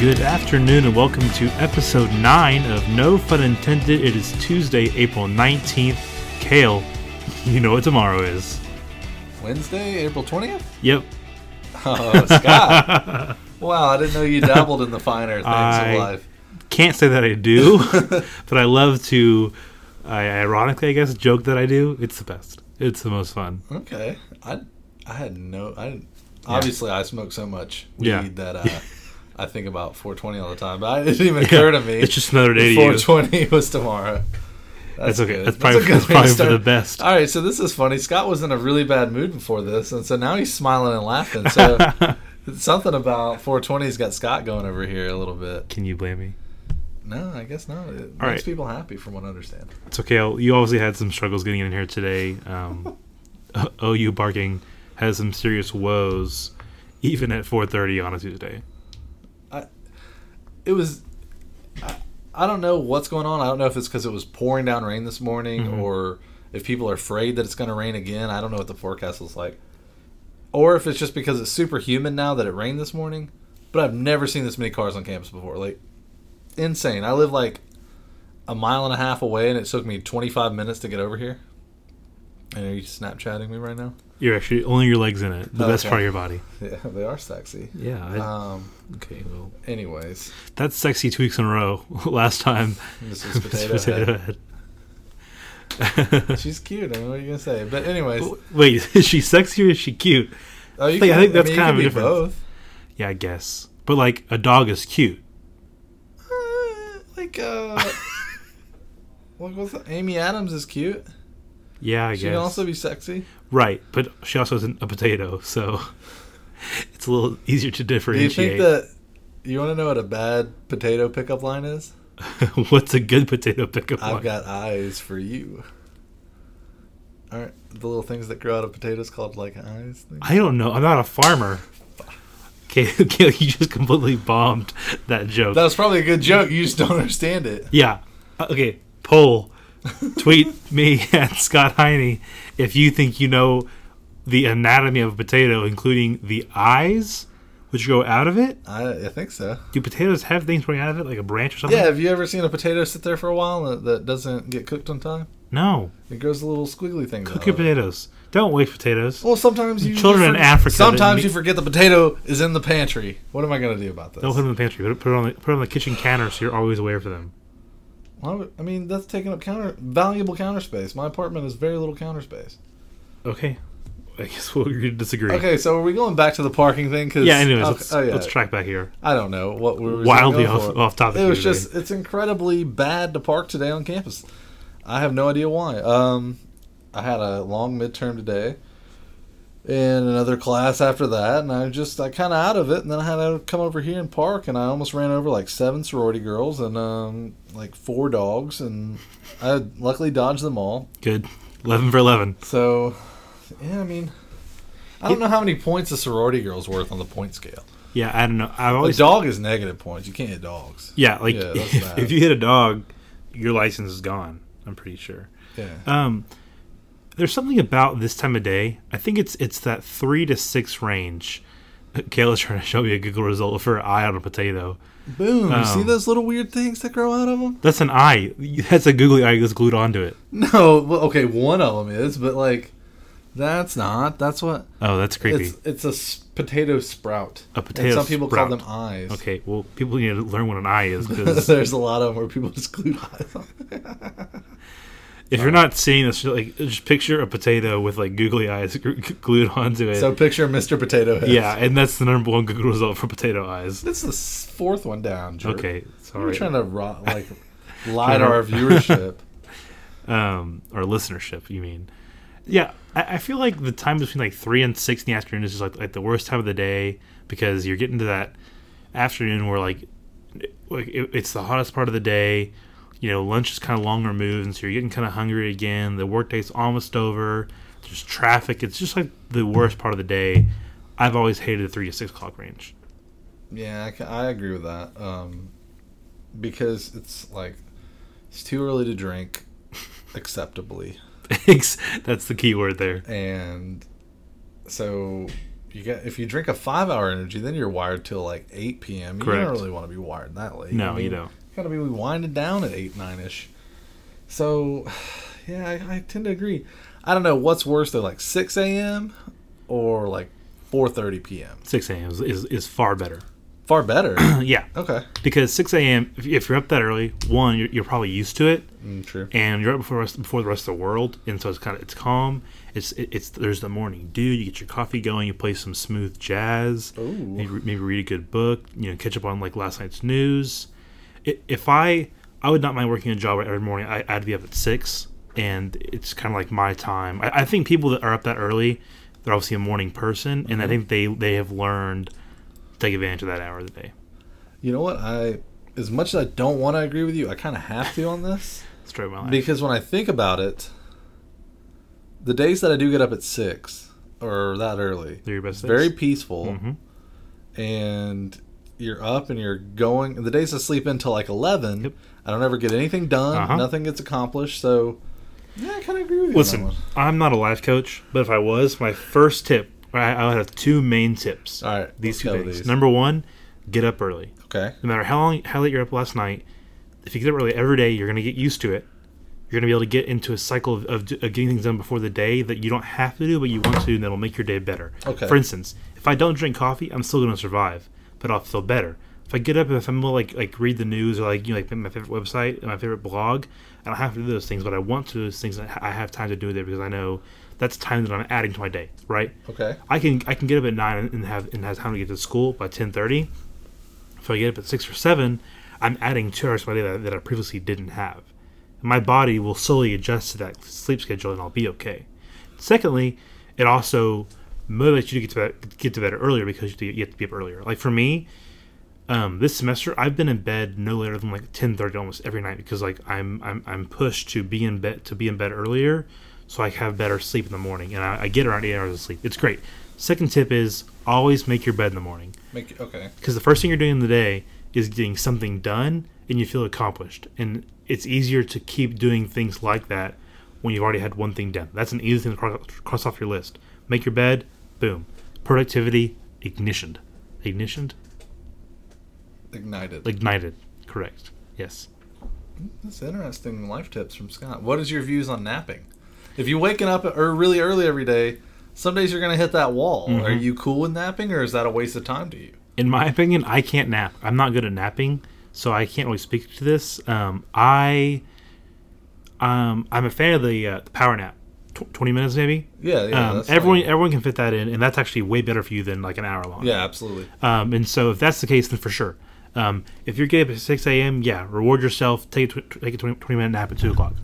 Good afternoon and welcome to episode 9 of No Fun Intended. It is Tuesday, April 19th. Cale, you know what tomorrow is. Wednesday, April 20th? Yep. Oh, Scott. wow, I didn't know you dabbled in the finer things I- of life. Can't say that I do, but I love to, I ironically, I guess, joke that I do. It's the best. It's the most fun. Okay. I I had no I didn't obviously I smoke so much weed Yeah. that uh, I think about 420 all the time, but it didn't even occur to me. It's just another day to you. 420 was tomorrow. That's okay. good. That's probably, that's probably for the best. All right, so this is funny. Scott was in a really bad mood before this, and so now he's smiling and laughing. So something about 420's got Scott going over here a little bit. Can you blame me? No, I guess not. It makes right. people happy, from what I understand. It's okay. You obviously had some struggles getting in here today. Um, OU barking has some serious woes, even at 4:30 on a Tuesday. It was I, I don't know what's going on. I don't know if it's because it was pouring down rain this morning Mhm. or if people are afraid that it's going to rain again. I don't know what the forecast was like. Or if it's just because it's super humid now that it rained this morning but i've never seen this many cars on campus before. Like insane. I live like a mile and a half away and it took me 25 minutes to get over here. And are you snapchatting me right now You're actually only your legs in it, the best part of your body. yeah they are sexy Yeah. I, um okay. Well, anyways that's sexy two weeks in a row. Last time, this is was potato, head. head. she's cute i mean what are you gonna say but anyways Wait, is she sexy or is she cute? Oh, you I can- think that's mean, kind of a difference. both. Yeah, I guess. But like a dog is cute. Uh, like, uh, what was? Amy Adams is cute. Yeah, I she guess. can also be sexy. right, but she also isn't a potato, so it's a little easier to Do you differentiate. think that you want to know what a bad potato pickup line is? What's a good potato pickup line? I've got eyes for you. Aren't the little things that grow out of potatoes called like eyes? Things? I don't know. I'm not a farmer. Okay, okay, you just completely bombed that joke. That was probably a good joke. You just don't understand it. yeah. Uh, Okay. Poll. Tweet me at Scott Heine if you think you know the anatomy of a potato, including the eyes which go out of it. I, I think so. Do potatoes have things growing out of it, like a branch or something? Yeah. Have you ever seen a potato sit there for a while that, that doesn't get cooked on time? No. It grows a little squiggly thing. Cook out your of it. potatoes. Don't waste potatoes. Well, sometimes you Children in Africa Sometimes you forget the potato is in the pantry. What am I going to do about this? Don't put them in the pantry. Put it, put it on the put it on the kitchen counter so you're always aware of them. Why I mean, that's taking up counter valuable counter space. My apartment is very little counter space. Okay. I guess we'll agree to disagree. Okay, so are we going back to the parking thing? Cause, Yeah. Anyways, okay, let's, oh, yeah. let's track back here. I don't know what we were Wildly off, for. off topic. It was today. just it's incredibly bad to park today on campus. I have no idea why. Um, I had a long midterm today, and another class after that, and I just I kind of out of it, and then I had to come over here and park, and I almost ran over like seven sorority girls and um like four dogs, and I luckily dodged them all. good. Eleven for eleven. So, yeah, I mean. I don't know how many points a sorority girl's worth on the point scale. Yeah, I don't know. A always dog is negative points. You can't hit dogs. yeah like Yeah, if, if you hit a dog, your license is gone. I'm pretty sure. Yeah. Um, there's something about this time of day. I think it's it's that three to six range. Kayla's trying to show me a Google result for eye on a potato. Boom! You see Um, those little weird things that grow out of them? That's an eye. That's a googly eye that's glued onto it. No, well, okay, one of them is, but like, that's not. That's what. Oh, that's creepy. It's it's a s- potato sprout. A potato And some people sprout. call them eyes. Okay, well, people need to learn what an eye is because There's a lot of them where people just glue eyes on. If you're not seeing this, like just picture a potato with like googly eyes glued onto it. so picture Mr. Potato Head. yeah, and that's the number one Google result for potato eyes. This is the fourth one down. Okay, sorry. We're trying to ro- like lie to our viewership. um, or listenership, you mean? Yeah, I, I feel like the time between like three and six in the afternoon is just like like the worst time of the day because you're getting to that afternoon where like, like it, it's the hottest part of the day. You know, lunch is kind of long removed, and so you're getting kind of hungry again. The workday's almost over. There's traffic. It's just like the worst part of the day. I've always hated the three to six o'clock range. Yeah, I, I agree with that. Um, because it's like it's too early to drink acceptably, That's the key word there. and so you get if you drink a five hour energy, then you're wired till like eight p.m. You Correct. don't really want to be wired that late. No, I mean, you don't. Got to be winding down at eight nine ish. So, yeah, I, I tend to agree. I don't know what's worse though, like six a.m. or like four thirty p.m. 6 a.m. Is, is, is far better. Far better. yeah. okay, Because 6 a.m., if, if you're up that early, one, you're, you're probably used to it. mm, true. and you're up before the rest, before the rest of the world, and so it's kind of it's calm. It's it, it's there's the morning dew. You get your coffee going. You play some smooth jazz. Ooh. Maybe, maybe read a good book. You know, catch up on like last night's news. I if I I would not mind working a job every morning. I, I'd be up at six, and it's kind of like my time. I, I think people that are up that early, they're obviously a morning person, and I think they they have learned to take advantage of that hour of the day. You know what? I as much as I don't want to agree with you, I kind of have to on this. Straight my life. Because when I think about it, the days that I do get up at six or that early, They're your best it's very days. peaceful, hmm and you're up and you're going. The days I sleep until like eleven, Yep. I don't ever get anything done. Uh-huh. Nothing gets accomplished. So, yeah, I kind of agree with you. Listen, on that one. I'm not a life coach, but if I was, my first tip, I, I would have two main tips. All right, these two things. these. Number one, get up early. Okay. No matter how long, how late you're up last night, if you get up early every day, you're gonna get used to it. You're gonna be able to get into a cycle of, of, of getting things done before the day that you don't have to do, but you want to, and that'll make your day better. Okay. For instance, if I don't drink coffee, I'm still gonna survive, but I'll feel better. If I get up and if I'm like like read the news or like you know like my favorite website, and my favorite blog, I don't have to do those things, but I want to do those things. I have time to do there because I know that's time that I'm adding to my day. Right. Okay. I can I can get up at nine and have and have time to get to school by ten thirty. If I get up at six or seven, I'm adding two hours to my day that, that I previously didn't have. And my body will slowly adjust to that sleep schedule, and I'll be okay. Secondly, it also motivates you to get to bed, get to bed earlier because you have to, you have to be up earlier. Like for me, um, this semester I've been in bed no later than like ten thirty almost every night because like I'm I'm I'm pushed to be in bed to be in bed earlier, so I have better sleep in the morning, and I, I get around eight hours of sleep. It's great. Second tip is always make your bed in the morning Make okay. because the first thing you're doing in the day is getting something done and you feel accomplished and it's easier to keep doing things like that when you've already had one thing done that's an easy thing to cross, cross off your list make your bed boom productivity ignitioned ignitioned Ignited. ignited correct yes That's interesting life tips from Scott. What is your views on napping? If you're waking up or really early every day, some days you're going to hit that wall. Mhm. Are you cool with napping, or is that a waste of time to you? in my opinion i can't nap i'm not good at napping so i can't really speak to this um, i um, i'm a fan of the, uh, the power nap Tw 20 minutes maybe Yeah, yeah. um, that's everyone everyone can fit that in, and that's actually way better for you than like an hour long. Yeah, absolutely. Um, and so if that's the case, then for sure. Um, if you're getting up at 6 a.m., yeah, reward yourself. Take a tw- take a 20, 20 minute nap at two o'clock.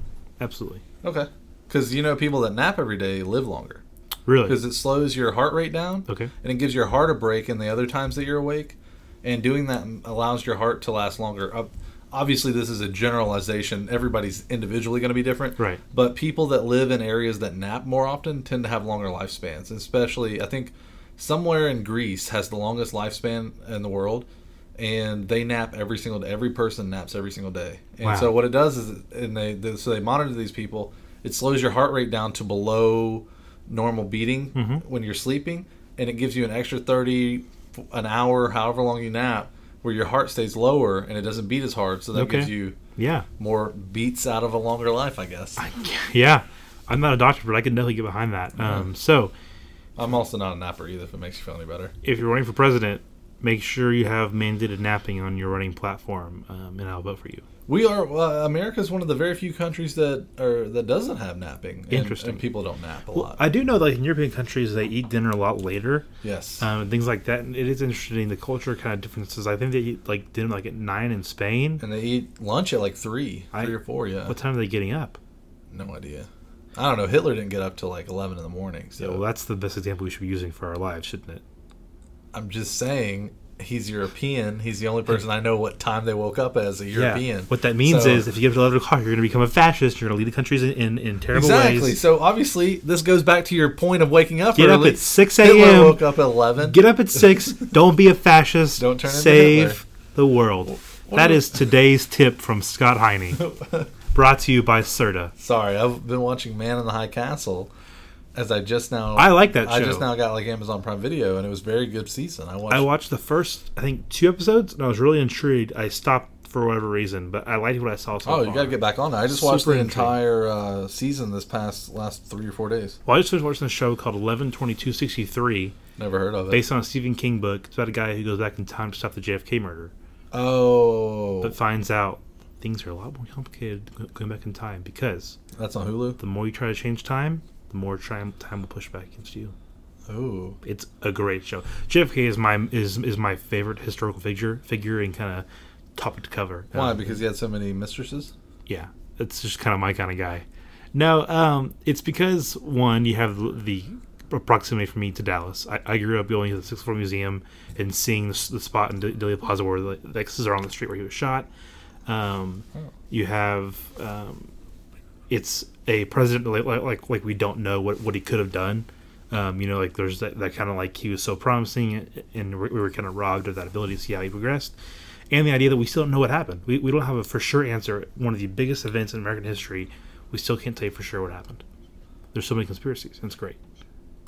Absolutely. Okay. Because you know people that nap every day live longer Really. because it slows your heart rate down Okay. and it gives your heart a break in the other times that you're awake, and doing that allows your heart to last longer. Uh, obviously, this is a generalization. Everybody's individually going to be different. Right. But people that live in areas that nap more often tend to have longer lifespans. Especially, I think somewhere in Greece has the longest lifespan in the world, and they nap every single day. Every person naps every single day. And Wow. so what it does is, and they, they so they monitor these people. It slows your heart rate down to below normal beating Mhm. when you're sleeping, and it gives you an extra thirty, an hour, however long you nap, where your heart stays lower and it doesn't beat as hard. So that Okay. gives you Yeah. more beats out of a longer life, I guess. Yeah. I'm not a doctor, but I can definitely get behind that. Um, so I'm also not a napper either, if it makes you feel any better. if you're running for president, make sure you have mandated napping on your running platform, um, and I'll vote for you. We are uh, America is one of the very few countries that are that doesn't have napping. And, Interesting. And people don't nap a Well, lot. I do know like in European countries they eat dinner a lot later. yes. um, and things like that. And it is interesting the culture kind of differences. I think they eat like dinner like at nine in Spain. and they eat lunch at like three, I- three or four. Yeah. What time are they getting up? No idea. I don't know. Hitler didn't get up till like eleven in the morning. So Yeah, well, that's the best example we should be using for our lives, shouldn't it? I'm just saying he's European. He's the only person I know what time they woke up as a European. What that means So- is if you get up to eleven o'clock, you're going to become a fascist. You're going to lead the countries in, in, in terrible Exactly. ways. Exactly. So obviously, this goes back to your point of waking up Get up at six a.m. woke up at eleven. Get up at six. Don't be a fascist. Don't turn Save the world. What That is today's tip from Scott Heine, brought to you by Serta. Sorry, I've been watching Man in the High Castle, as I just now. I like that I show. just now got like Amazon Prime Video, and it was very good season. I watched. I watched the first, I think, two episodes, and I was really intrigued. I stopped for whatever reason, but I liked what I saw so oh, far. you got to get back on that. I just watched Super the intrigued. entire uh, season this past last three or four days. Well, I just finished watching a show called Eleven Twenty Two Sixty Three, Never heard of it. based on a Stephen King book. It's about a guy who goes back in time to stop the JFK murder, oh, but finds out things are a lot more complicated going back in time because that's on Hulu. the more you try to change time, the more time time will push back against you. Oh, It's a great show. JFK is my is is my favorite historical figure figure and kind of top to cover. why? Um, Because he had so many mistresses. yeah, it's just kind of my kind of guy. No, um, it's because one, you have the proximity for me to Dallas. I, I grew up going to the Sixth Floor Museum and seeing the, the spot in Dealey Plaza where the, the X's are on the street where he was shot. Um, you have um, it's a president like, like like we don't know what, what he could have done. Um, you know, like there's that, that kind of like he was so promising, and we we were kind of robbed of that ability to see how he progressed, and the idea that we still don't know what happened. We, we don't have a for sure answer. One of the biggest events in American history, we still can't tell you for sure what happened. There's so many conspiracies, and it's great.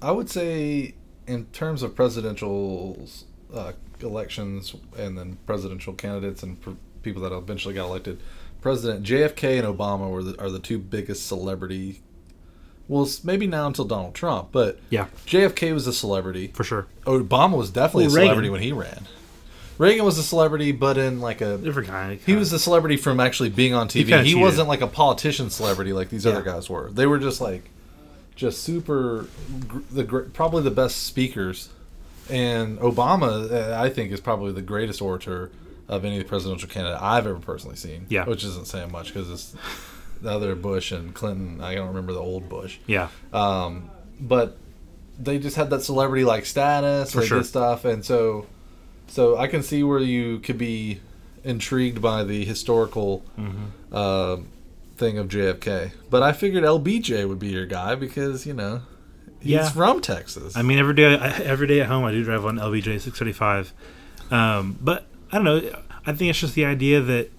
I would say, in terms of presidential uh, elections and then presidential candidates and pr- people that eventually got elected, President JFK and Obama were the, are the two biggest celebrity. Well, maybe now until Donald Trump, but Yeah, JFK was a celebrity. for sure. Obama was definitely Well, a celebrity Reagan. when he ran. Reagan was a celebrity, but in like a Different kind. he was a celebrity from actually being on TV. kinda He, wasn't like a politician celebrity like these other guys were. They were just like, just super, the probably the best speakers. And Obama, uh, I think, is probably the greatest orator of any presidential candidate I've ever personally seen. Yeah. which isn't saying much because it's the other Bush and Clinton. I don't remember the old Bush. yeah, Um, but they just had that celebrity like status For they sure. stuff, and so so I can see where you could be intrigued by the historical Mm-hmm. uh, thing of JFK. But I figured LBJ would be your guy because you know he's Yeah. from Texas. I mean, every day, every day at home, I do drive on LBJ 635. Um, but I don't know. I think it's just the idea that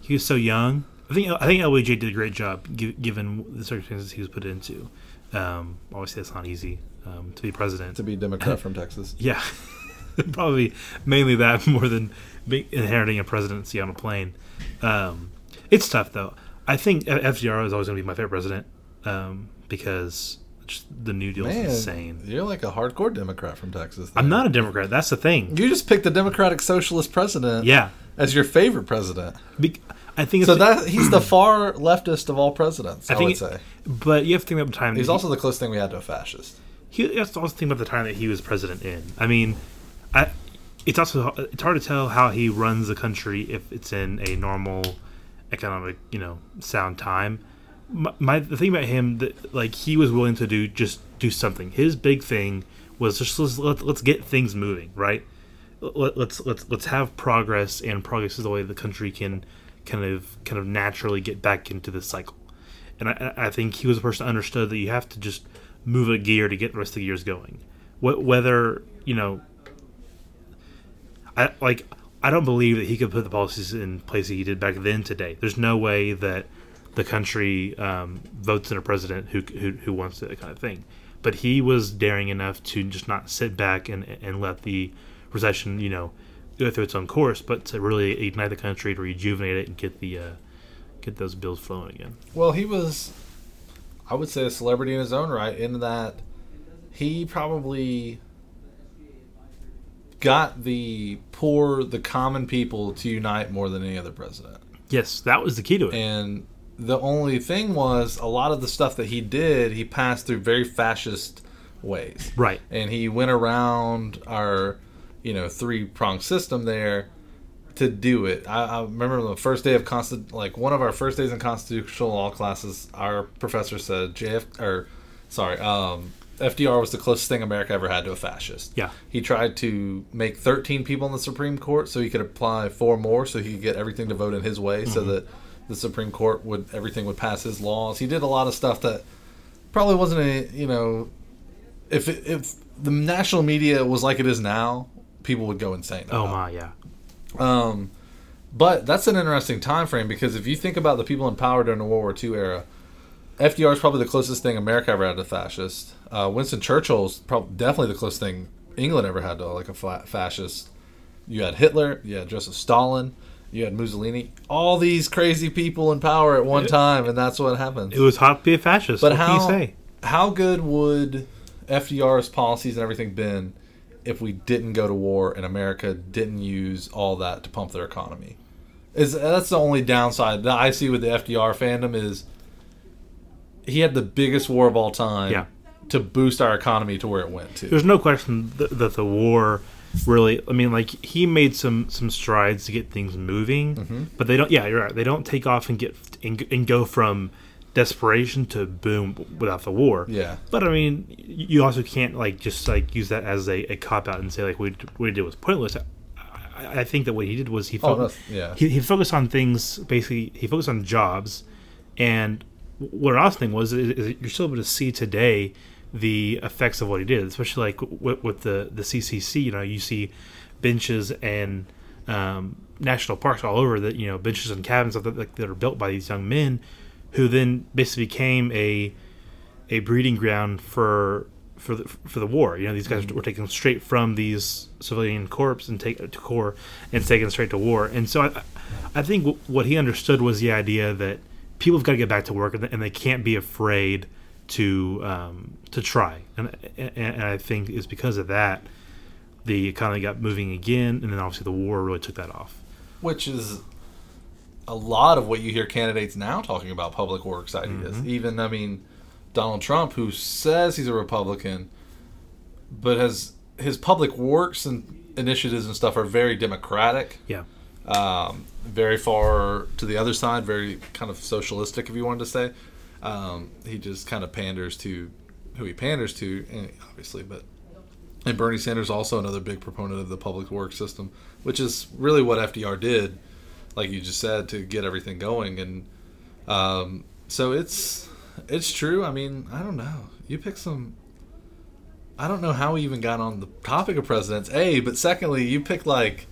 he was so young. I think I think LBJ did a great job gi- given the circumstances he was put into. Um, obviously, that's not easy um, to be president. to be a Democrat from Texas. Yeah, probably mainly that more than inheriting a presidency on a plane. Um, it's tough though. I think FDR is always going to be my favorite president um, because just the New Deal is insane. you're like a hardcore Democrat from Texas. I'm not a Democrat. That's the thing. You just picked the Democratic Socialist president Yeah, as your favorite president. Be- I think it's, So that he's the far leftist of all presidents. I, I think would say But you have to think about the time. he's also the closest thing we had to a fascist. he, you have to also think about the time that he was president in. I mean, I, it's also it's hard to tell how he runs the country if it's in a normal economic, you know, sound time. My, the thing about him that like he was willing to do just do something. His big thing was just let's let, let's get things moving, right? Let, let's let's let's have progress, and progress is the way the country can kind of kind of naturally get back into this cycle. And I, I think he was a person that understood that you have to just move a gear to get the rest of the gears going. Wh- Whether you know, I like I don't believe that he could put the policies in place that he did back then today. There's no way that the country um, votes in a president who, who who wants that kind of thing. But he was daring enough to just not sit back and and let the recession, you know, go through its own course, but to really ignite the country to rejuvenate it and get the uh, get those bills flowing again. Well, he was, I would say, a celebrity in his own right, in that he probably got the poor, the common people to unite more than any other president. Yes, that was the key to it. And the only thing was, a lot of the stuff that he did, he passed through very fascist ways. right. and he went around our you know three prong system there to do it. I, I remember the first day of constant like one of our first days in constitutional law classes, our professor said JF or sorry, um, FDR was the closest thing America ever had to a fascist. Yeah. He tried to make 13 people in the Supreme Court so he could apply four more so he could get everything to vote in his way so that the Supreme Court would everything would pass his laws. He did a lot of stuff that probably wasn't a, you know if it, if the national media was like it is now, people would go insane. Oh my, yeah. um, but that's an interesting time frame because if you think about the people in power during the World War II era, FDR is probably the closest thing America ever had to fascist. Uh, Winston Churchill's probably definitely the closest thing England ever had to like a fa- fascist. You had Hitler, you had Joseph Stalin, you had Mussolini, all these crazy people in power at one It- time, and that's what happened. It was hot to be a fascist. But what how can you say? how good would FDR's policies and everything been if we didn't go to war and America didn't use all that to pump their economy? Is that's the only downside that I see with the FDR fandom is he had the biggest war of all time Yeah. to boost our economy to where it went to. There's no question that the war really. I mean, like he made some some strides to get things moving, Mm-hmm. but they don't. Yeah, you're right. They don't take off and get and, and go from desperation to boom without the war. Yeah. But I mean, you also can't like just like use that as a, a cop out and say like what he did was pointless. I, I think that what he did was he Oh, focused, yeah. he, he focused on things basically he focused on jobs and what awesome thing was is, is you're still able to see today the effects of what he did especially like with, with the the ccc you know you see benches and um, national parks all over that you know benches and cabins that, like, that are built by these young men who then basically became a a breeding ground for for the for the war. You know, these guys were taken straight from these civilian corps and take to corps and taken straight to war. And so I, I think w- what he understood was the idea that people have got to get back to work and, and they can't be afraid to um, to try. And, and I think it's because of that the economy got moving again, and then obviously the war really took that off. which is a lot of what you hear candidates now talking about public works ideas. Even I mean, Donald Trump, who says he's a Republican, but has his public works and initiatives and stuff are very democratic, Yeah. um, very far to the other side, very kind of socialistic, if you wanted to say. Um, he just kind of panders to who he panders to, eh, obviously, but and Bernie Sanders also another big proponent of the public works system, which is really what FDR did, like you just said, to get everything going. And um, so it's it's true. I mean, I don't know. You pick some. I don't know how we even got on the topic of presidents. A, but secondly, you pick like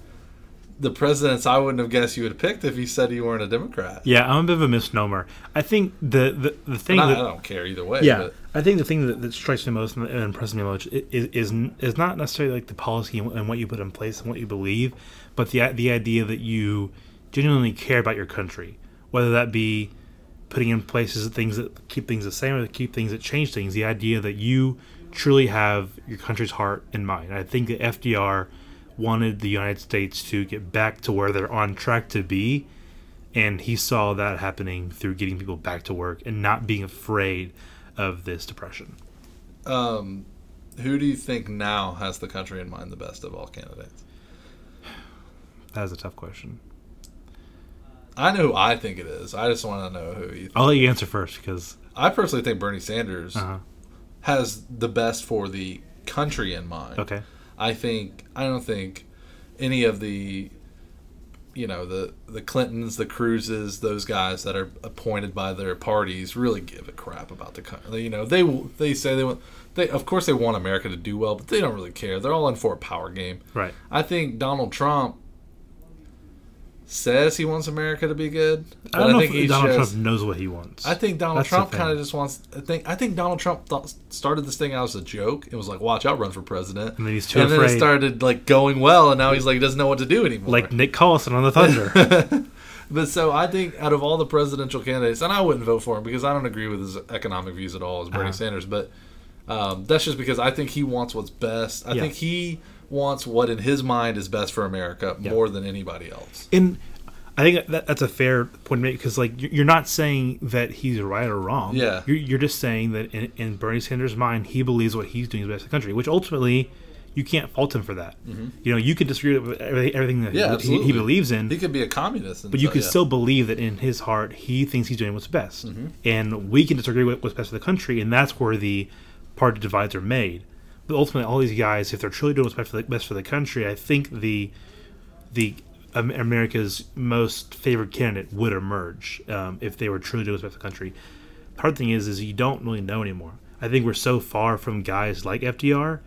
the presidents I wouldn't have guessed you would have picked if you said you weren't a Democrat. Yeah, I'm a bit of a misnomer. I think the the, the thing I, that I don't care either way. Yeah, but I think the thing that, that strikes me most and impresses me most is, is is not necessarily like the policy and and what you put in place and what you believe, but the the idea that you genuinely care about your country, whether that be putting in places things that keep things the same or that keep things that change things. The idea that you truly have your country's heart in mind. I think that FDR wanted the United States to get back to where they're on track to be and he saw that happening through getting people back to work and not being afraid of this depression. um, who do you think now has the country in mind the best of all candidates? That is a tough question. I know who I think it is. I just want to know who you. Think. I'll let you answer first because I personally think Bernie Sanders uh has the best for the country in mind. okay, I think I don't think any of the you know the the Clintons, the Cruzes, those guys that are appointed by their parties really give a crap about the country. You know they they say they want they of course they want America to do well, but they don't really care. They're all in for a power game. right. I think Donald Trump says he wants America to be good. I don't know think if Donald Trump knows what he wants. I think Donald That's Trump kind of just wants. I think I think Donald Trump thought, started this thing out as a joke. It was like, "Watch, I'll run for president." And then he's too and then it started like going well, and now he's like he doesn't know what to do anymore. like Nick Collison on the Thunder. but so I think out of all the presidential candidates, and I wouldn't vote for him because I don't agree with his economic views at all as Bernie Uh-huh. Sanders. But um, that's just because I think he wants what's best. I Yeah. think he wants what in his mind is best for America Yeah. more than anybody else. and I think that, that's a fair point to make because like you- you're not saying that he's right or wrong. Yeah. you're, you're just saying that in, in Bernie Sanders' mind, he believes what he's doing is best for the country, which ultimately. You can't fault him for that. You know, you could disagree with everything that Mm-hmm. Yeah, he, he, believes in. He could be a communist, and But you so- can yeah. still believe that in his heart he thinks he's doing what's best, Mm-hmm. and we can disagree with what's best for the country, and that's where the party divides are made. But ultimately, all these guys, if they're truly doing what's best for the, best for the country, I think the the um, America's most favored candidate would emerge um, if they were truly doing what's best for the country. The hard thing is, is you don't really know anymore. I think we're so far from guys like FDR,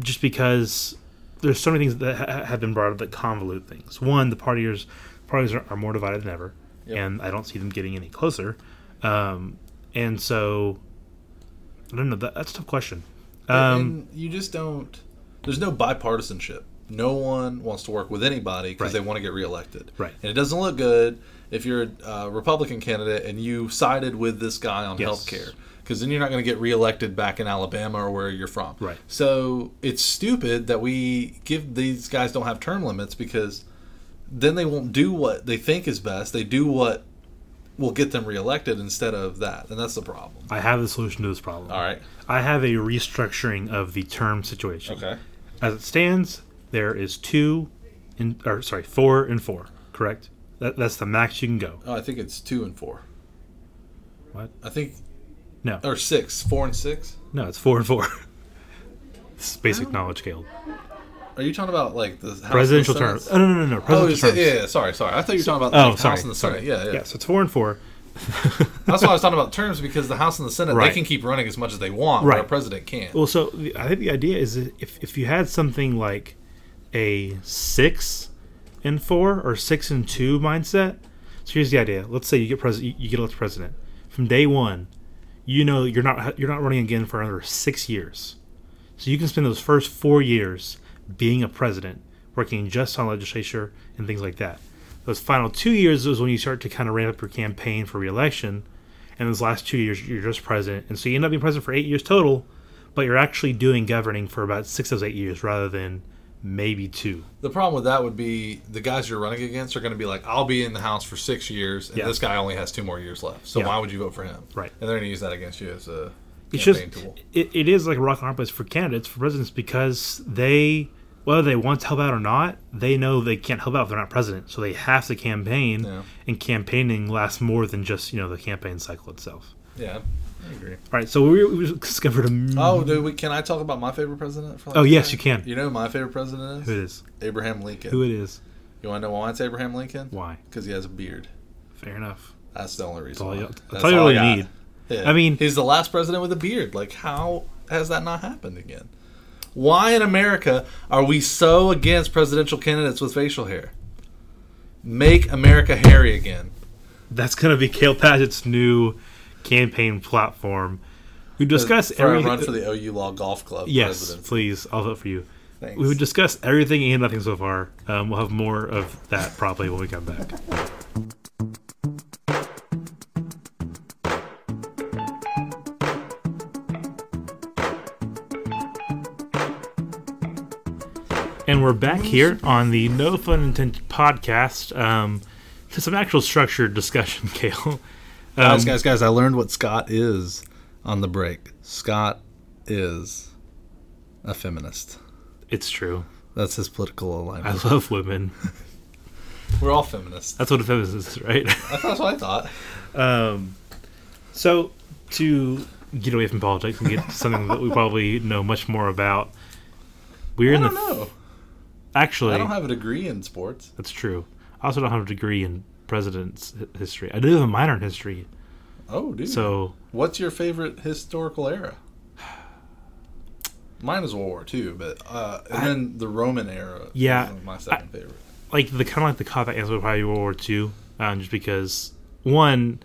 just because there's so many things that ha- have been brought up that convolute things. One, the partiers parties are, are more divided than ever, Yep. and I don't see them getting any closer. Um, and so I don't know. That, that's a tough question. Um, you just don't. There's no bipartisanship. No one wants to work with anybody because Right. they want to get reelected. Right. And it doesn't look good if you're a uh, Republican candidate and you sided with this guy on Yes. health care. Because then you're not going to get reelected back in Alabama or where you're from. Right. So it's stupid that we give these guys don't have term limits because then they won't do what they think is best. They do what will get them reelected instead of that. And that's the problem. I have the solution to this problem. All right. I have a restructuring of the term situation. Okay. As it stands, there is two, in, or sorry, four and four. Correct. That, that's the max you can go. Oh, I think it's two and four. What? I think No, or six, four and six. no, it's four and four. is basic knowledge, Caleb. Are you talking about like the House Presidential terms. Oh no, no, no, no. Oh, Presidential it, terms. yeah, yeah. Sorry, sorry. I thought you were talking about Oh, like, sorry. House and the sorry. Senate. Yeah, yeah. Yeah, so it's four and four. That's why I was talking about terms because the House and the Senate Right. they can keep running as much as they want, Right. but a president can't. Well, so the, I think the idea is if if you had something like a six and four or six and two mindset. So here's the idea. Let's say you get president, you get elected president. From day one, you know you're not you're not running again for another six years. So you can spend those first four years being a president, working just on legislature and things like that. Those final two years is when you start to kind of ramp up your campaign for reelection. And those last two years, you're just president. And so you end up being president for eight years total, but you're actually doing governing for about six of those eight years rather than maybe two. The problem with that would be the guys you're running against are going to be like, I'll be in the House for six years, and Yeah. this guy only has two more years left. So Yeah. why would you vote for him? Right. And they're going to use that against you as a It's just tool. it, it is like a rock and hard place for candidates for presidents because they whether they want to help out or not, they know they can't help out if they're not president. So they have to campaign, Yeah. and campaigning lasts more than just you know the campaign cycle itself. Yeah, I agree. All right, so we, we discovered a Oh, dude, we, can I talk about my favorite president? For like Oh, yes, you can. You know who my favorite president who is? it is, Abraham Lincoln. who it is, You want to know why it's Abraham Lincoln? why. Because he has a beard. Fair enough. That's the only reason. all you- that's all you really need. Yeah. I mean- he's the last president with a beard. Like, how has that not happened again? Why in America are we so against presidential candidates with facial hair? Make America hairy again. That's gonna be Cale Padgett's new campaign platform. We discuss for every run for the OU Law Golf Club. yes, presidency. please. I'll vote for you. Thanks. We would discuss everything and nothing so far. Um, we'll have more of that probably when we come back. We're back here on the No Fun Intended podcast um, to some actual structured discussion, Cale. guys, Um, guys, guys! I learned what Scott is on the break. Scott is a feminist. It's true. That's his political alignment. I love women. We're all feminists. That's what a feminist is, right? That's what I thought. Um, so to get away from politics and get to something that we probably know much more about, we're I in the know. Actually. I don't have a degree in sports. that's true. I also don't have a degree in president's history. I do have a minor in history. Oh, dude. So What's your favorite historical era? Mine is World War II, but uh, and then the Roman era. Yeah, is my second favorite. like the kind of like the cop answer would probably be World War II, um, just because one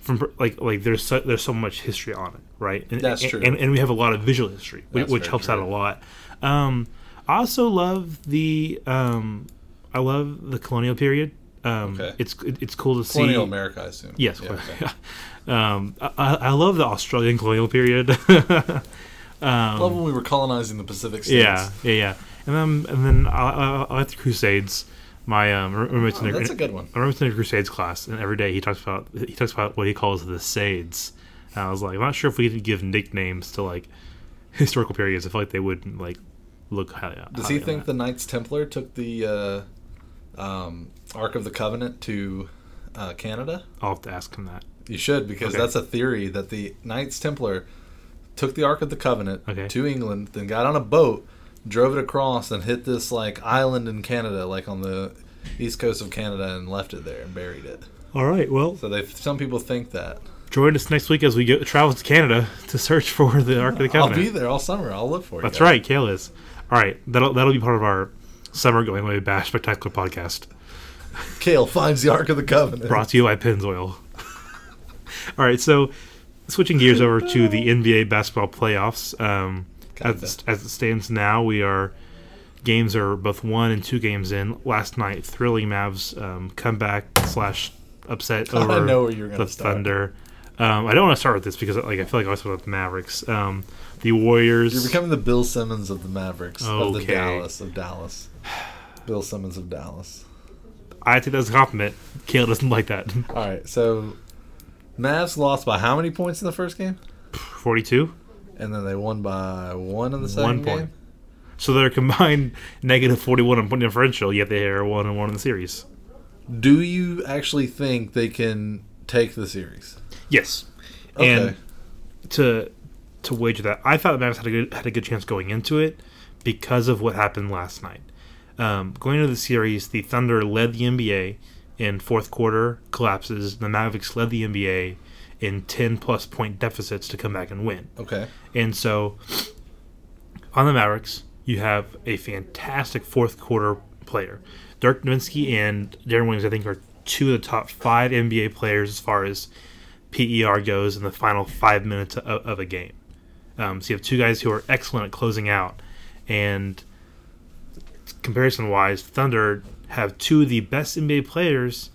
from like like there's so, there's so much history on it, right? And, That's and- true. And, and we have a lot of visual history, which, That's which helps out a lot. Um, I also love the um, I love the colonial period. Um, Okay. It's it's cool to Colonial see. Colonial America, I assume. Yes. Yeah, okay. um, I, I love the Australian colonial period. I love when we were colonizing the Pacific States. yeah, yeah, yeah. And then and then I, I, I like the Crusades. My um, roommate's in Oh, the- that's a good one. I remember in the Crusades class, and every day he talks about he talks about what he calls the Sades. And I was like, I'm not sure if we could give nicknames to like historical periods. I feel like they wouldn't like look highly. Does highly he think the Knights Templar took the uh, um, Ark of the Covenant to uh, Canada? I'll have to ask him that. You should, because Okay. that's a theory that the Knights Templar took the Ark of the Covenant Okay. to England, then got on a boat, drove it across, and hit this like island in Canada, like on the east coast of Canada, and left it there and buried it. All right, well, So they some people think that. join us next week as we go travel to Canada to search for the Ark of the Covenant. I'll be there all summer. I'll look for you. That's guys. right, Cale is. All right, that'll that'll be part of our summer going away bash spectacular podcast. Cale finds the Ark of the Covenant. brought to you by Pennzoil. All right, so switching gears over to the NBA basketball playoffs. Um, as, as it stands now, we are games are both one and two games in. Last night, thrilling Mavs um, comeback slash upset over know where you're the start. Thunder. Um, I don't want to start with this because like I feel like I always talk about the Mavericks. Um, the Warriors. You're becoming the Bill Simmons of the Mavericks of the Dallas of Dallas. Bill Simmons of Dallas. I take that as a compliment. Kale doesn't like that. All right, so Mavs lost by how many points in the first game? Forty-two. And then they won by one in the second One point. game. So they're combined negative forty-one on point differential. Yet they are one and one in the series. Do you actually think they can take the series? Yes. Okay. And to to wager that, I thought the Mavs had a good had a good chance going into it because of what happened last night. Um, going into the series, the Thunder led the NBA in fourth quarter collapses. The Mavericks led the NBA in ten plus point deficits to come back and win. okay. And so on the Mavericks, you have a fantastic fourth quarter player. Dirk Nowitzki and Deron Williams, I think, are two of the top five NBA players as far as PER goes in the final five minutes of, of a game. Um, so you have two guys who are excellent at closing out. And comparison wise, Thunder have two of the best NBA players,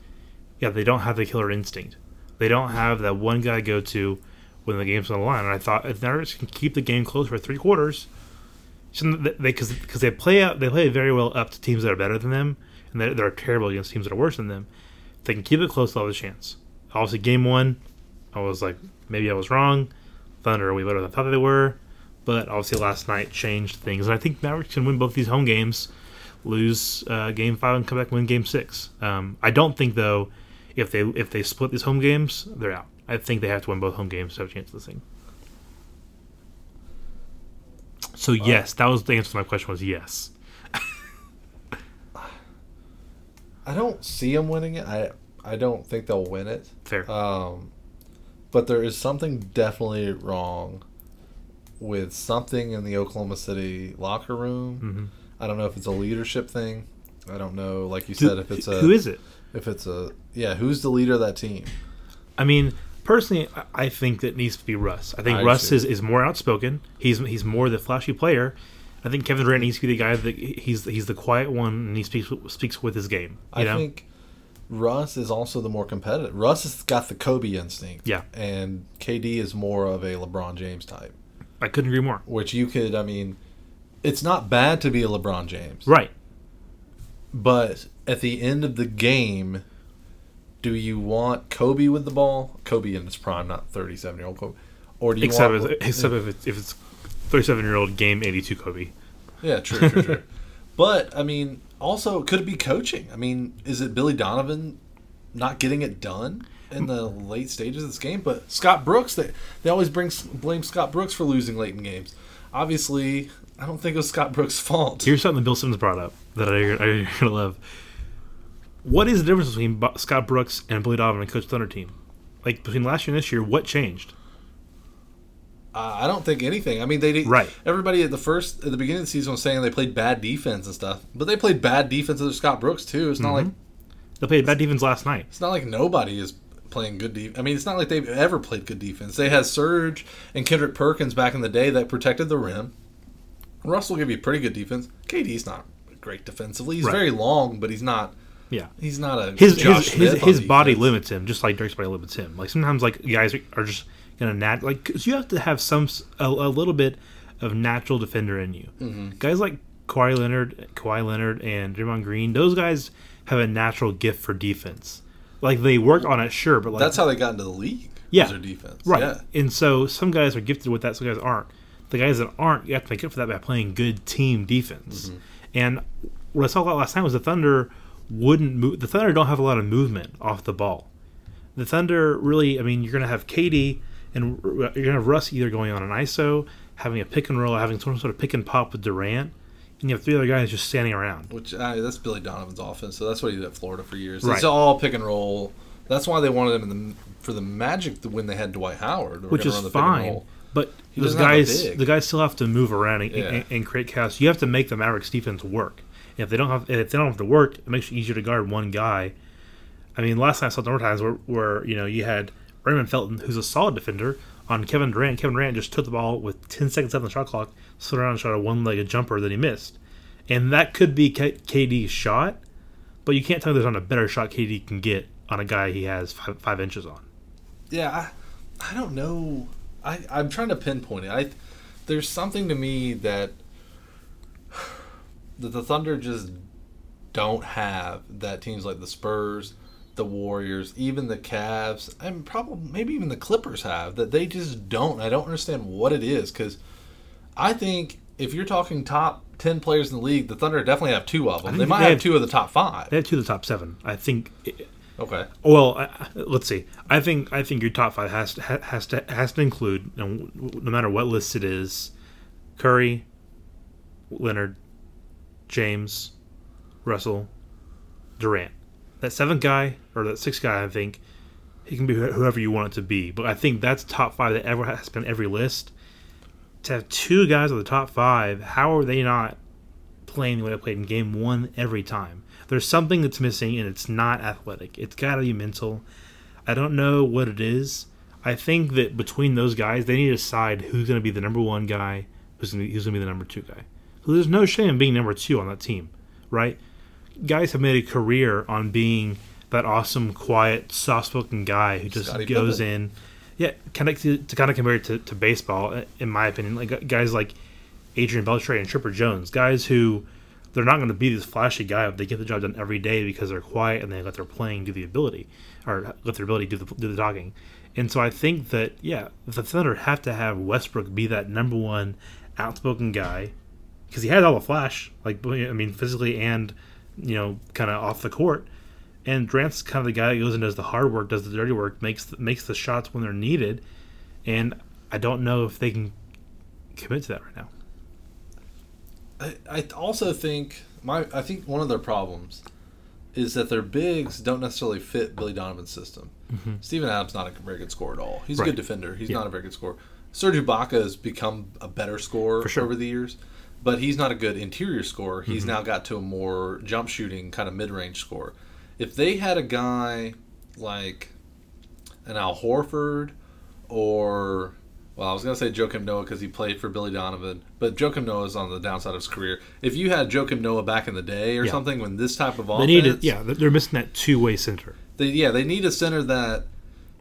yeah, they don't have the killer instinct. They don't have that one guy go to when the game's on the line. And I thought if Thunder can keep the game close for three quarters, because because they play out they play very well up to teams that are better than them, and they're, they're terrible against teams that are worse than them. If they can keep it close, they'll have a chance. Obviously, game one, I was like maybe I was wrong. Thunder We better than thought they were, but obviously last night changed things, and I think Mavericks can win both these home games, lose uh, game five and come back and win game six. Um, I don't think though if they if they split these home games, they're out. I think they have to win both home games to have a chance of this thing. So yes, that was the answer to my question. Was yes. I don't see them winning it. I I don't think they'll win it. Fair. Um, but there is something definitely wrong with something in the Oklahoma City locker room. Mhm. I don't know if it's a leadership thing. I don't know, like you Who- said, if it's a who is it? if it's a yeah, who's the leader of that team? I mean, personally, I- think that needs to be Russ. I think I Russ see. is, is more outspoken. He's he's more the flashy player. I think Kevin Durant needs to be the guy that he's he's the quiet one and he speaks speaks with his game. You I know, think Russ is also the more competitive. Russ has got the Kobe instinct. Yeah. And KD is more of a LeBron James type, I couldn't agree more. which you could, I mean, it's not bad to be a LeBron James. Right. But at the end of the game, do you want Kobe with the ball? Kobe in his prime, not 37 year old Kobe. Or do you Except want. if, except if it's, if it's thirty seven year old game eighty two Kobe. Yeah, true, true, true. but, I mean, also, could it be coaching? I mean, is it Billy Donovan not getting it done in the late stages of this game? But Scott Brooks, they, they always bring blame Scott Brooks for losing late in games. Obviously, I don't think it was Scott Brooks' fault. Here's something Bill Simmons brought up that I, I gonna love. What is the difference between Scott Brooks and Billy Donovan and Coach Thunder team? Like between last year and this year, what changed? I don't think anything. I mean, they did, Right. Everybody at the first at the beginning of the season was saying they played bad defense and stuff, but they played bad defense under Scott Brooks too. It's not mm-hmm. like They played bad defense last night. it's not like nobody is playing good defense. I mean, it's not like they've ever played good defense. They had Serge and Kendrick Perkins back in the day that protected the rim. Russell give you pretty good defense. KD's not great defensively. He's Right. very long, but he's not. Yeah. He's not a his his his, his body limits him, just like Dirk's body limits him. Like sometimes, like guys are, are gonna nat like 'cause you have to have some a little bit of natural defender in you. Mm-hmm. Guys like Kawhi Leonard, Kawhi Leonard, and Draymond Green, those guys have a natural gift for defense. Like they work on it, sure, but like That's how they got into the league. Yeah. their defense. right. Yeah. And so some guys are gifted with that, some guys aren't. The guys that aren't, you have to make up for that by playing good team defense. Mm-hmm. And what I saw a lot last time was the Thunder wouldn't move. The Thunder don't have a lot of movement off the ball. The Thunder really, I mean, you're going to have KD and you're to have Russ either going on an ISO, having a pick and roll, having some sort of pick and pop with Durant, and you have three other guys just standing around. Which uh, that's Billy Donovan's offense. So that's what he did at Florida for years. Right. It's all pick and roll. That's why they wanted him in the for the Magic when they had Dwight Howard, which is the fine. But He those doesn't have a guys, the guys still have to move around and, Yeah. and, and create chaos. You have to make the Mavericks defense work. And if they don't have, if they don't have to work, it makes it easier to guard one guy. I mean, last time I saw were times where, where you know you had Raymond Felton, who's a solid defender, on Kevin Durant. Kevin Durant just took the ball with 10 seconds left on the shot clock, stood around and shot a one-legged jumper that he missed. And that could be K- KD's shot, but you can't tell me there's not a better shot KD can get on a guy he has five, five inches on. Yeah, I, I don't know. I I'm trying to pinpoint it. I there's something to me that that the Thunder just don't have that teams like the Spurs, the Warriors, even the Cavs, and probably maybe even the Clippers have that they just don't. I don't understand what it is because I think if you're talking top ten players in the league, the Thunder definitely have two of them. They might they have have- two of the top five. They have two of the top seven. I think. Okay. Well, I, let's see. I think I think your top five has to has to has to include no matter what list it is, Curry, Leonard, James, Russell, Durant. That seventh guy or that sixth guy, I think he can be whoever you want it to be. But I think that's top five that ever has been every list. To have two guys of the top five, how are they not playing the way they played in game one every time? There's something that's missing, and it's not athletic. It's got to be mental. I don't know what it is. I think that between those guys, they need to decide who's going to be the number one guy, who's going to be, who's going to be the number two guy. So there's no shame in being number two on that team, right? Guys have made a career on being that awesome, quiet, soft-spoken guy who just Scottie goes Pippen. in. Yeah, kind of to, to kind of compare it to, to baseball, in my opinion, like guys like Adrian Beltre and Chipper Jones, guys who they're not going to be this flashy guy, but they get the job done every day because they're quiet and they let their playing do the ability, or let their ability do the do the talking. And so I think that yeah, the Thunder have to have Westbrook be that number one outspoken guy because he has all the flash, like I mean, physically and you know, kind of off the court. And Durant's kind of the guy that goes and does the hard work, does the dirty work, makes the, makes the shots when they're needed. And I don't know if they can commit to that right now. I, I also think my I think one of their problems is that their bigs don't necessarily fit Billy Donovan's system. Mm-hmm. Steven Adams not a very good scorer at all. He's a good defender. He's Yeah. not a very good scorer. Serge Ibaka has become a better scorer sure. over the years, but he's not a good interior scorer. He's Mm-hmm. now got to a more jump shooting kind of mid range score. If they had a guy like an Al Horford or well, I was gonna say Joakim Noah because he played for Billy Donovan, but Joakim Noah is on the downside of his career. If you had Joakim Noah back in the day or Yeah. something, when this type of They offense, need it. Yeah, they're- they're missing that two way center. they, yeah, they need a center that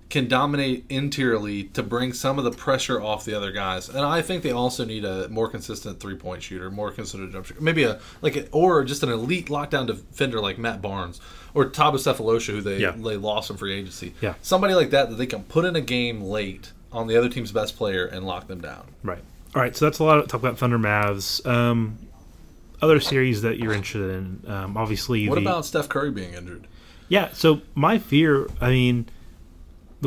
can dominate interiorly to bring some of the pressure off the other guys. And I think they also need a more consistent three point shooter, more consistent jump shooter, maybe a like a, or just an elite lockdown defender like Matt Barnes or Thabo Sefolosha, who they Yeah. they lost in free agency. Yeah. somebody like that that they can put in a game late on the other team's best player and lock them down. Right. All right. So that's a lot of talk about Thunder Mavs. Um, other series that you're interested in, um, obviously. What the, about Steph Curry being injured? Yeah. So my fear, I mean,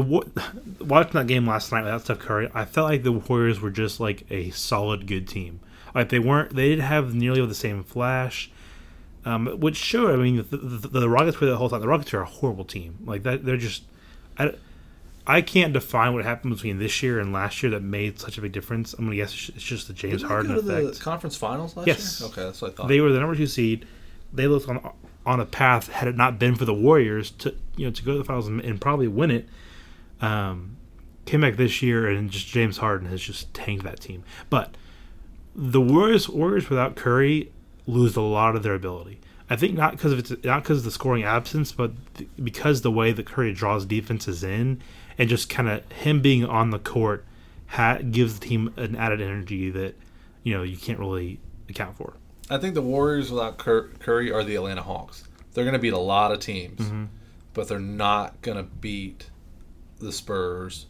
the watching that game last night without Steph Curry, I felt like the Warriors were just like a solid, good team. Like they weren't, they didn't have nearly the same flash. Um, which showed. I mean, the, the, the Rockets were the whole time. The Rockets are a horrible team. Like that, they're just. I, I can't define what happened between this year and last year that made such a big difference. I'm gonna guess it's just the James Didn't they Harden go to effect. the conference finals last Yes. year? Okay, that's what I thought. They were the number two seed. They looked on on a path had it not been for the Warriors to you know to go to the finals and, and probably win it. Um, came back this year and just James Harden has just tanked that team. But the Warriors Warriors without Curry lose a lot of their ability. I think not because of it's not because of the scoring absence, but th- because the way that Curry draws defenses in and just kind of him being on the court ha- gives the team an added energy that you know you can't really account for. I think the Warriors without Cur- Curry are the Atlanta Hawks. They're going to beat a lot of teams, Mm-hmm. but they're not going to beat the Spurs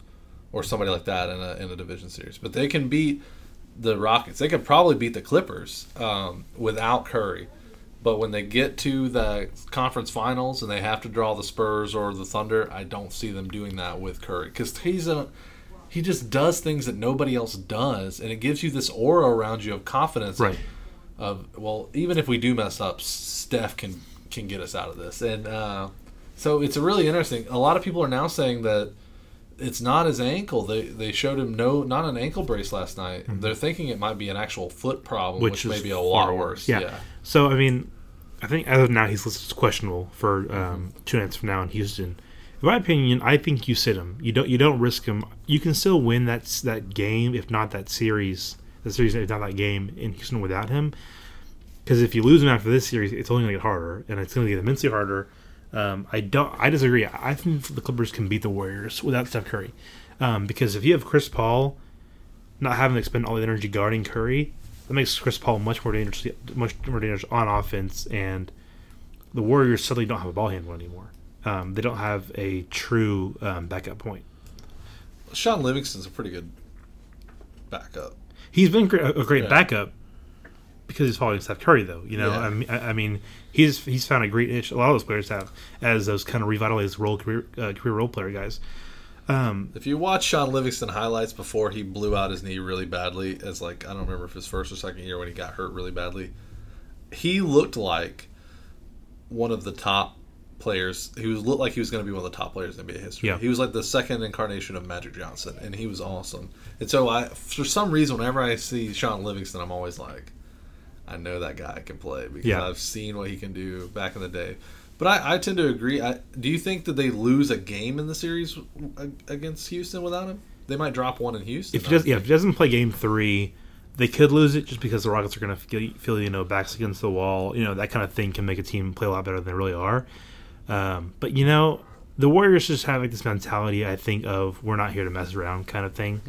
or somebody like that in a in a division series. But they can beat the Rockets. They could probably beat the Clippers um, without Curry. But when they get to the conference finals and they have to draw the Spurs or the Thunder, I don't see them doing that with Curry because he's a he just does things that nobody else does, and it gives you this aura around you of confidence. Right. Of well, even if we do mess up, Steph can can get us out of this, and uh, so it's a really interesting. A lot of people are now saying that it's not his ankle. They they showed him no not an ankle brace last night. They're thinking it might be an actual foot problem, which, Mm-hmm. which, may be a lot worse. Yeah. yeah. So I mean, I think as of now he's listed as questionable for um, two nights from now in Houston, In my opinion, I think you sit him. You don't. You don't risk him. You can still win that that game, if not that series. The series, if not that game in Houston without him. Because if you lose him after this series, it's only going to get harder, and it's going to get immensely harder. Um, I don't. I disagree. I think the Clippers can beat the Warriors without Steph Curry, um, because if you have Chris Paul not having to expend all the energy guarding Curry, that makes Chris Paul much more dangerous, much more dangerous on offense, and the Warriors suddenly don't have a ball handler anymore. Um, they don't have a true um, backup point. Shaun Livingston's a pretty good backup. He's been a great Yeah. backup because he's following Steph Curry, though. You know, Yeah. I, mean, I, I mean, he's he's found a great niche. A lot of those players have as those kind of revitalized role career uh, career role player guys. Um, If you watch Shaun Livingston highlights before he blew out his knee really badly, as like I don't remember if his first or second year when he got hurt really badly, he looked like one of the top players. He was looked like he was going to be one of the top players in NBA history. Yeah. He was like the second incarnation of Magic Johnson, and he was awesome. And so I, for some reason, whenever I see Shaun Livingston, I'm always like, I know that guy can play because Yeah. I've seen what he can do back in the day. But I, I tend to agree. I, do you think that they lose a game in the series against Houston without him? They might drop one in Houston. if he does, yeah, if he doesn't play Game Three, they could lose it just because the Rockets are going to feel, you know, backs against the wall. You know, that kind of thing can make a team play a lot better than they really are. Um, but you know, the Warriors just have like this mentality. I think of we're not here to mess around kind of thing.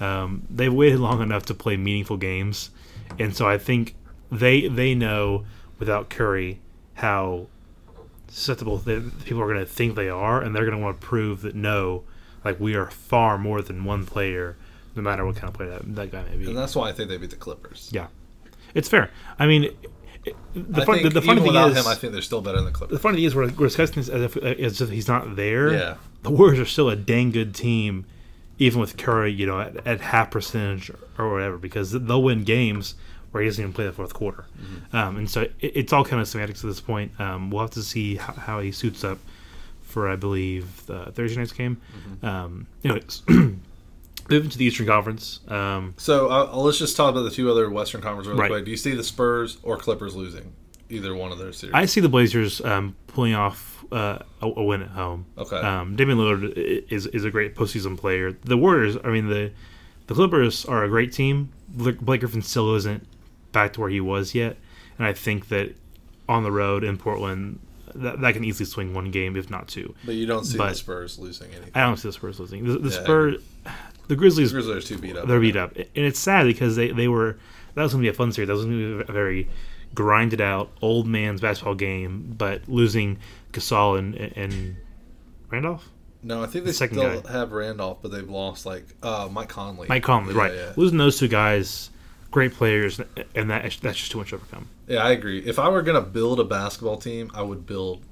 Um, they've waited long enough to play meaningful games, and so I think they they know without Curry how susceptible that people are going to think they are, and they're going to want to prove that no, like we are far more than one player, no matter what kind of player that, that guy may be. and that's why I think they beat the Clippers. Yeah, it's fair. I mean, it- the, I fun, the, the funny thing is, him, I think they're still better than the Clippers. the funny thing is, we're, we're discussing this as if, as if he's not there. Yeah. The Warriors are still a dang good team, even with Curry, you know, at, at half percentage or whatever, because they'll win games where he doesn't even play the fourth quarter. Mm-hmm. Um, and so it, it's all kind of semantics at this point. Um, we'll have to see how, how he suits up for, I believe, the Thursday night's game. Mm-hmm. Um, anyways, moving to the Eastern Conference. Um, So uh, let's just talk about the two other Western Conference really Right. quick. Do you see the Spurs or Clippers losing either one of their series? I see the Blazers um, pulling off uh, a, a win at home. Okay. Um, Damian Lillard is is a great postseason player. The Warriors, I mean the the Clippers are a great team. Blake Griffin still isn't back to where he was yet, and I think that on the road in Portland, that, that can easily swing one game if not two. but you don't see the Spurs losing anything. I don't see the Spurs losing. The, the Yeah, Spurs, the Grizzlies, The Grizzlies are too beat up. they're beat up, and it's sad because they they were that was going to be a fun series. That was going to be a very grinded out old man's basketball game, but losing Gasol and and Randolph, No, I think they second still guy. have Randolph, but they've lost like uh, Mike Conley. Mike Conley, Yeah, right? Yeah. Losing those two guys, great players, and that that's just too much to overcome. yeah, I agree. If I were gonna build a basketball team, I would build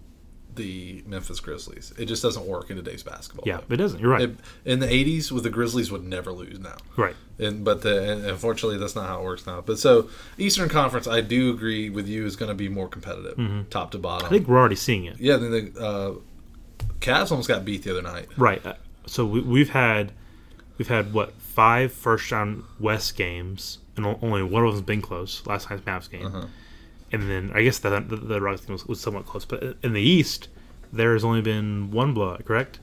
the Memphis Grizzlies. It just doesn't work in today's basketball. Yeah, it doesn't. You're right. It- in the '80s, with the Grizzlies would never lose now. right. And but the, and unfortunately, that's not how it works now. But so Eastern Conference, I do agree with you, is going to be more competitive, top to bottom. Mm-hmm. I think we're already seeing it. yeah, then the uh, Cavs almost got beat the other night. Right. So we, we've had we've had what five first round West games, and only one of them's been close. Last night's Mavs game, Uh-huh. and then I guess the the, the Rockets game was, was somewhat close. But in the East, there has only been one blowout, correct?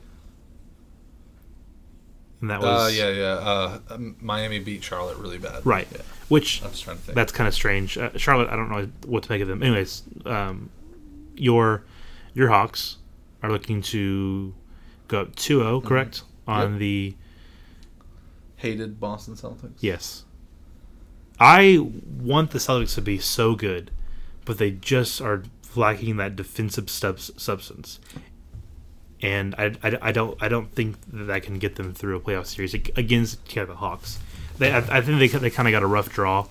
And that was Uh, yeah, yeah. Uh, um, Miami beat Charlotte really bad. right. Yeah, Which I was trying to think. that's kind of strange. Uh, Charlotte, I don't know what to make of them. Anyways, um, your your Hawks are looking to go up 2-0, correct? On Mm-hmm. Yep. the Hated Boston Celtics. yes. I want the Celtics to be so good, but they just are lacking that defensive subs- substance. And I, I, I don't I don't think that, that can get them through a playoff series against yeah, the Hawks. They I, I think they they kind of got a rough draw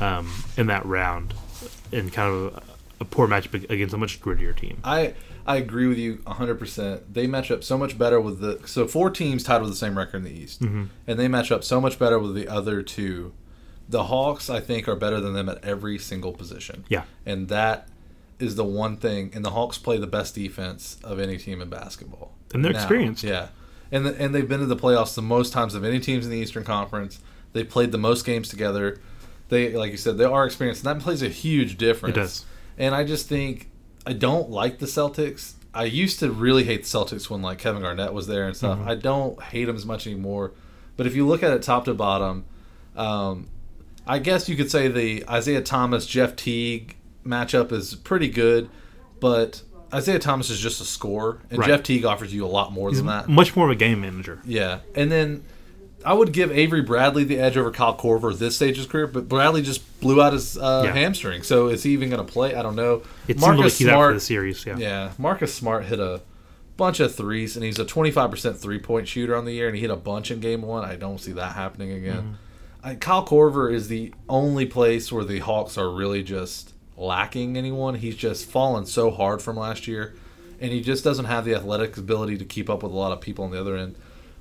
um, in that round, and kind of a, a poor matchup against a much grittier team. I I agree with you 100%. They match up so much better with the so four teams tied with the same record in the East. Mm-hmm. And they match up so much better with the other two. The Hawks I think are better than them at every single position. Yeah. And that is the one thing and the Hawks play the best defense of any team in basketball. And they're Now, experienced. Yeah. And the, and they've been to the playoffs the most times of any teams in the Eastern Conference. They played the most games together. They like you said they are experienced and that plays a huge difference. It does. And I just think I don't like the Celtics. I used to really hate the Celtics when like Kevin Garnett was there and stuff. Mm-hmm. I don't hate them as much anymore. But if you look at it top to bottom, um, I guess you could say the Isaiah Thomas Jeff Teague matchup is pretty good, but Isaiah Thomas is just a scorer, and Right. Jeff Teague offers you a lot more than that. Much more of a game manager. Yeah, and then I would give Avery Bradley the edge over Kyle Korver at this stage of his career, but Bradley just blew out his uh, Yeah. hamstring, so is he even going to play? I don't know. It seemed like he's for the series. Yeah. Yeah, Marcus Smart hit a bunch of threes, and he's a 25% three point shooter on the year, and he hit a bunch in game one. I don't see that happening again. I, Kyle Korver is the only place where the Hawks are really just lacking anyone. He's just fallen so hard from last year, and he just doesn't have the athletic ability to keep up with a lot of people on the other end.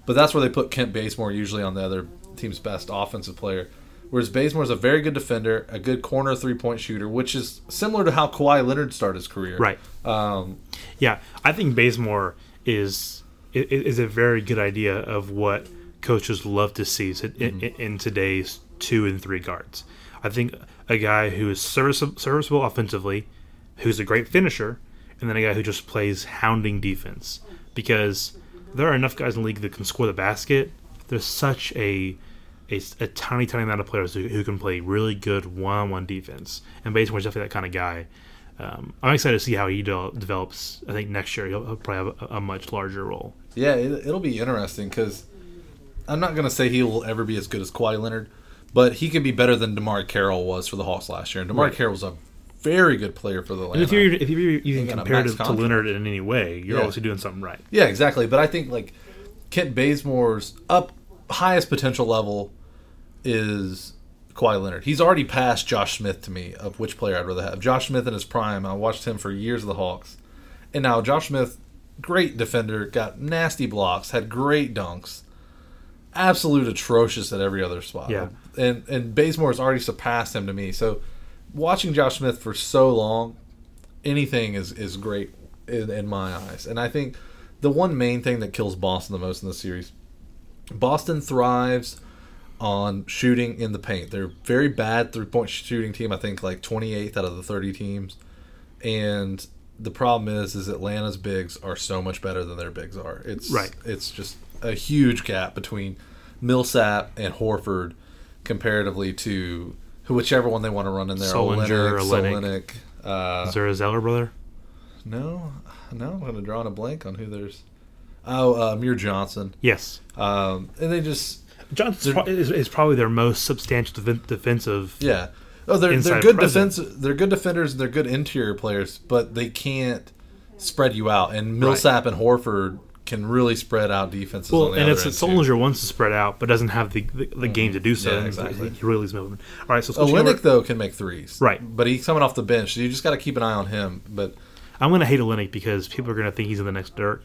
But that's where they put Kent Bazemore usually on the other team's best offensive player. Whereas Bazemore is a very good defender, a good corner three point shooter, which is similar to how Kawhi Leonard started his career. Right. Um, Yeah, I think Bazemore is is a very good idea of what coaches love to see in, in, in today's two and three guards. I think a guy who is serviceable, serviceable offensively, who's a great finisher, and then a guy who just plays hounding defense. Because there are enough guys in the league that can score the basket. There's such a a, a tiny, tiny amount of players who, who can play really good one-on-one defense, and Bazemore's definitely that kind of guy. Um, I'm excited to see how he de- develops. I think next year he'll, he'll probably have a, a much larger role. Yeah, it, it'll be interesting because I'm not going to say he will ever be as good as Kawhi Leonard, but he can be better than DeMarre Carroll was for the Hawks last year. And DeMarre Right. Carroll was a very good player for the And if you're if you're even a to. Leonard in any way, you're Yeah. obviously doing something right. yeah, exactly. But I think like Kent Bazemore's up highest potential level is Kawhi Leonard. He's already passed Josh Smith to me of which player I'd rather have. Josh Smith in his prime. I watched him for years of the Hawks, and now Josh Smith, great defender, got nasty blocks, had great dunks, absolute atrocious at every other spot. Yeah. and and Bazemore has already surpassed him to me. So watching Josh Smith for so long, anything is is great in, in my eyes. And I think the one main thing that kills Boston the most in this series, Boston thrives on shooting in the paint. They're very bad three point shooting team. I think like 28th out of the 30 teams, and the problem is is Atlanta's bigs are so much better than their bigs are. It's Right. It's just a huge gap between Millsap and Horford comparatively to whichever one they want to run in there. Sullinger, Olynyk, Olynyk. Uh, Is there a Zeller brother? no, no, I'm gonna draw on a blank on who there's. Oh, uh, Amir Johnson. Yes. Um, and they just Johnson is, is probably their most substantial defen- defensive. yeah. Oh, they're they're good defense. They're good defenders. and They're good interior players, but they can't spread you out. And Millsap and Horford can really spread out defenses. on Well, and it's that. Sullinger wants to spread out, but doesn't have the the, the game to do so. Mm-hmm. Yeah, exactly. He really is moving. All right, so Olynyk though can make threes, Right. But he's coming off the bench, so you just got to keep an eye on him. But I'm going to hate Olynyk because people are going to think he's in the next Dirk.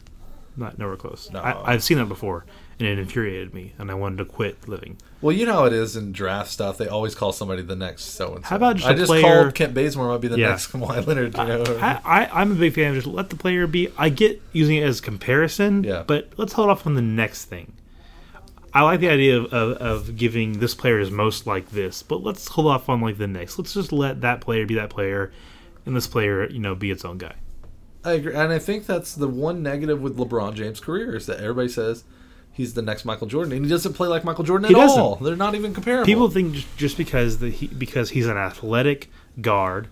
Not nowhere close. No. I, I've seen that before, and it infuriated me, and I wanted to quit living. well, you know how it is in draft stuff. They always call somebody the next so and so. How about just I just player- called Kent Bazemore might be the Yeah. next Kawhi Leonard. You know, I, I, I'm a big fan of just let the player be. I get using it as comparison, Yeah. but let's hold off on the next thing. I like the idea of, of, of giving this player is most like this, but let's hold off on like the next. Let's just let that player be that player, and this player, you know, be its own guy. I agree, and I think that's the one negative with LeBron James' career is that everybody says he's the next Michael Jordan, and he doesn't play like Michael Jordan at all. They're not even comparable. People think just, because the, he, because he's an athletic guard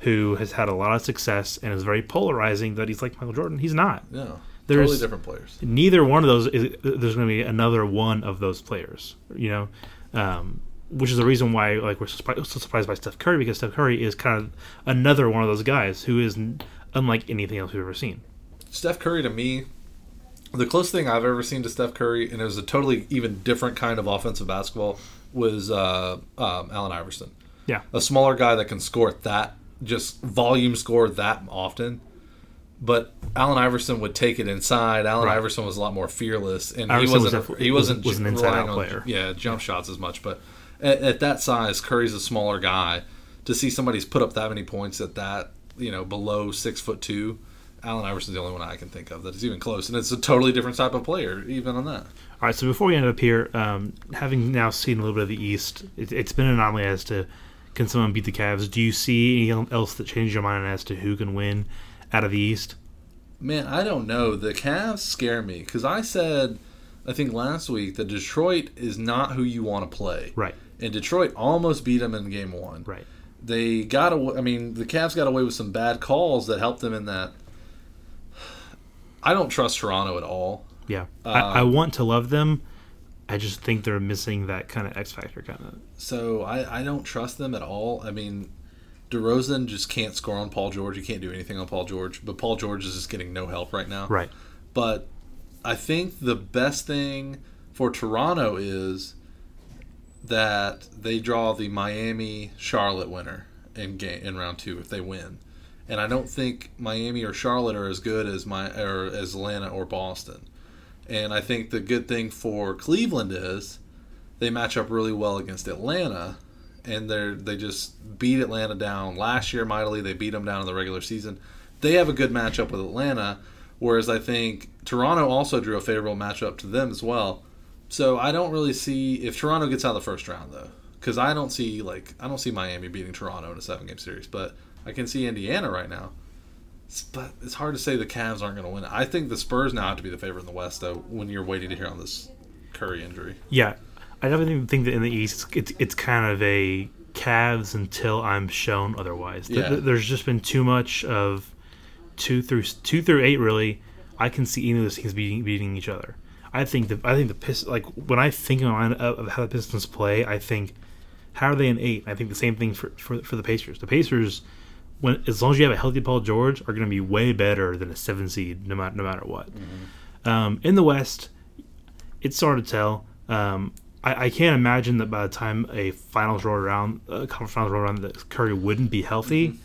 who has had a lot of success and is very polarizing that he's like Michael Jordan. He's not. no, There's- totally different players. neither one of those is there's going to be another one of those players you know um, which is the reason why like we're so surprised, by Steph Curry because Steph Curry is kind of another one of those guys who is unlike anything else we've ever seen Steph Curry to me, the closest thing I've ever seen to Steph Curry, and it was a totally even different kind of offensive basketball, was uh, um, Allen Iverson. yeah A smaller guy that can score that, just volume score that often. But Allen Iverson would take it inside. Allen Right. Iverson was a lot more fearless, and Iverson he was wasn't a- he wasn't was an relying inside-out on, player. Yeah, jump shots as much. But at, at that size, Curry's a smaller guy. To see somebody's put up that many points at that, you know, below six foot two, Allen Iverson's the only one I can think of that is even close, and it's a totally different type of player, even on that. all right so before we end up here um, having now seen a little bit of the East it, it's been an anomaly as to can someone beat the Cavs do you see anything else that changes your mind as to who can win out of the East Man, I don't know. The Cavs scare me because I said, I think last week that Detroit is not who you want to play. Right. And Detroit almost beat them in game one. Right. They got away. I mean, the Cavs got away with some bad calls that helped them in that. I don't trust Toronto at all. Yeah. I, I Um, want to love them. I just think they're missing that kind of X factor kind of. So I, I don't trust them at all. I mean, DeRozan just can't score on Paul George. He can't do anything on Paul George. But Paul George is just getting no help right now. Right. But I think the best thing for Toronto is that they draw the Miami Charlotte winner in game in round two if they win. And I don't think Miami or Charlotte are as good as my or as Atlanta or Boston. And I think the good thing for Cleveland is they match up really well against Atlanta, and they they just beat Atlanta down last year mightily. They beat them down in the regular season. They have a good matchup with Atlanta, whereas I think Toronto also drew a favorable matchup to them as well. So I don't really see if Toronto gets out of the first round though, because I don't see like I don't see Miami beating Toronto in a seven game series, but I can see Indiana right now. But it's hard to say the Cavs aren't going to win. I think the Spurs now have to be the favorite in the West though. When you're waiting to hear on this Curry injury. Yeah. I definitely think that in the East, it's, it's kind of a Cavs until I'm shown otherwise. Yeah. th- There's just been too much of two through two through eight. Really, I can see either of those teams beating beating each other. I think the I think the Pistons like when I think of, of how the Pistons play, I think how are they in eight? I think the same thing for for, for the Pacers. The Pacers, when as long as you have a healthy Paul George, are going to be way better than a seven seed, no matter no matter what. Um, in the West, it's hard to tell. Um, I, I can't imagine that by the time a finals roll around, a conference finals roll around, that Curry wouldn't be healthy.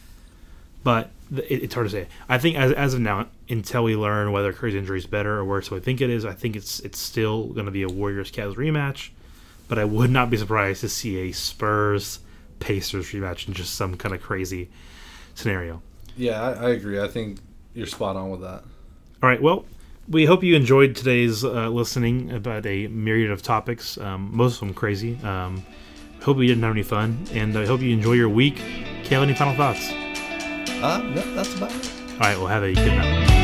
But th- it, it's hard to say. I think as, as of now, until we learn whether Curry's injury is better or worse, so I think it is. I think it's it's still going to be a Warriors Cavs rematch. But I would not be surprised to see a Spurs Pacers rematch in just some kind of crazy scenario. Yeah, I, I agree. I think you're spot on with that. All right. Well, we hope you enjoyed today's uh, listening about a myriad of topics, um, most of them crazy. Um, hope you didn't have any fun, and I hope you enjoy your week. Cale, any final thoughts? Uh, no, that's about it. All right. Well, have a good night.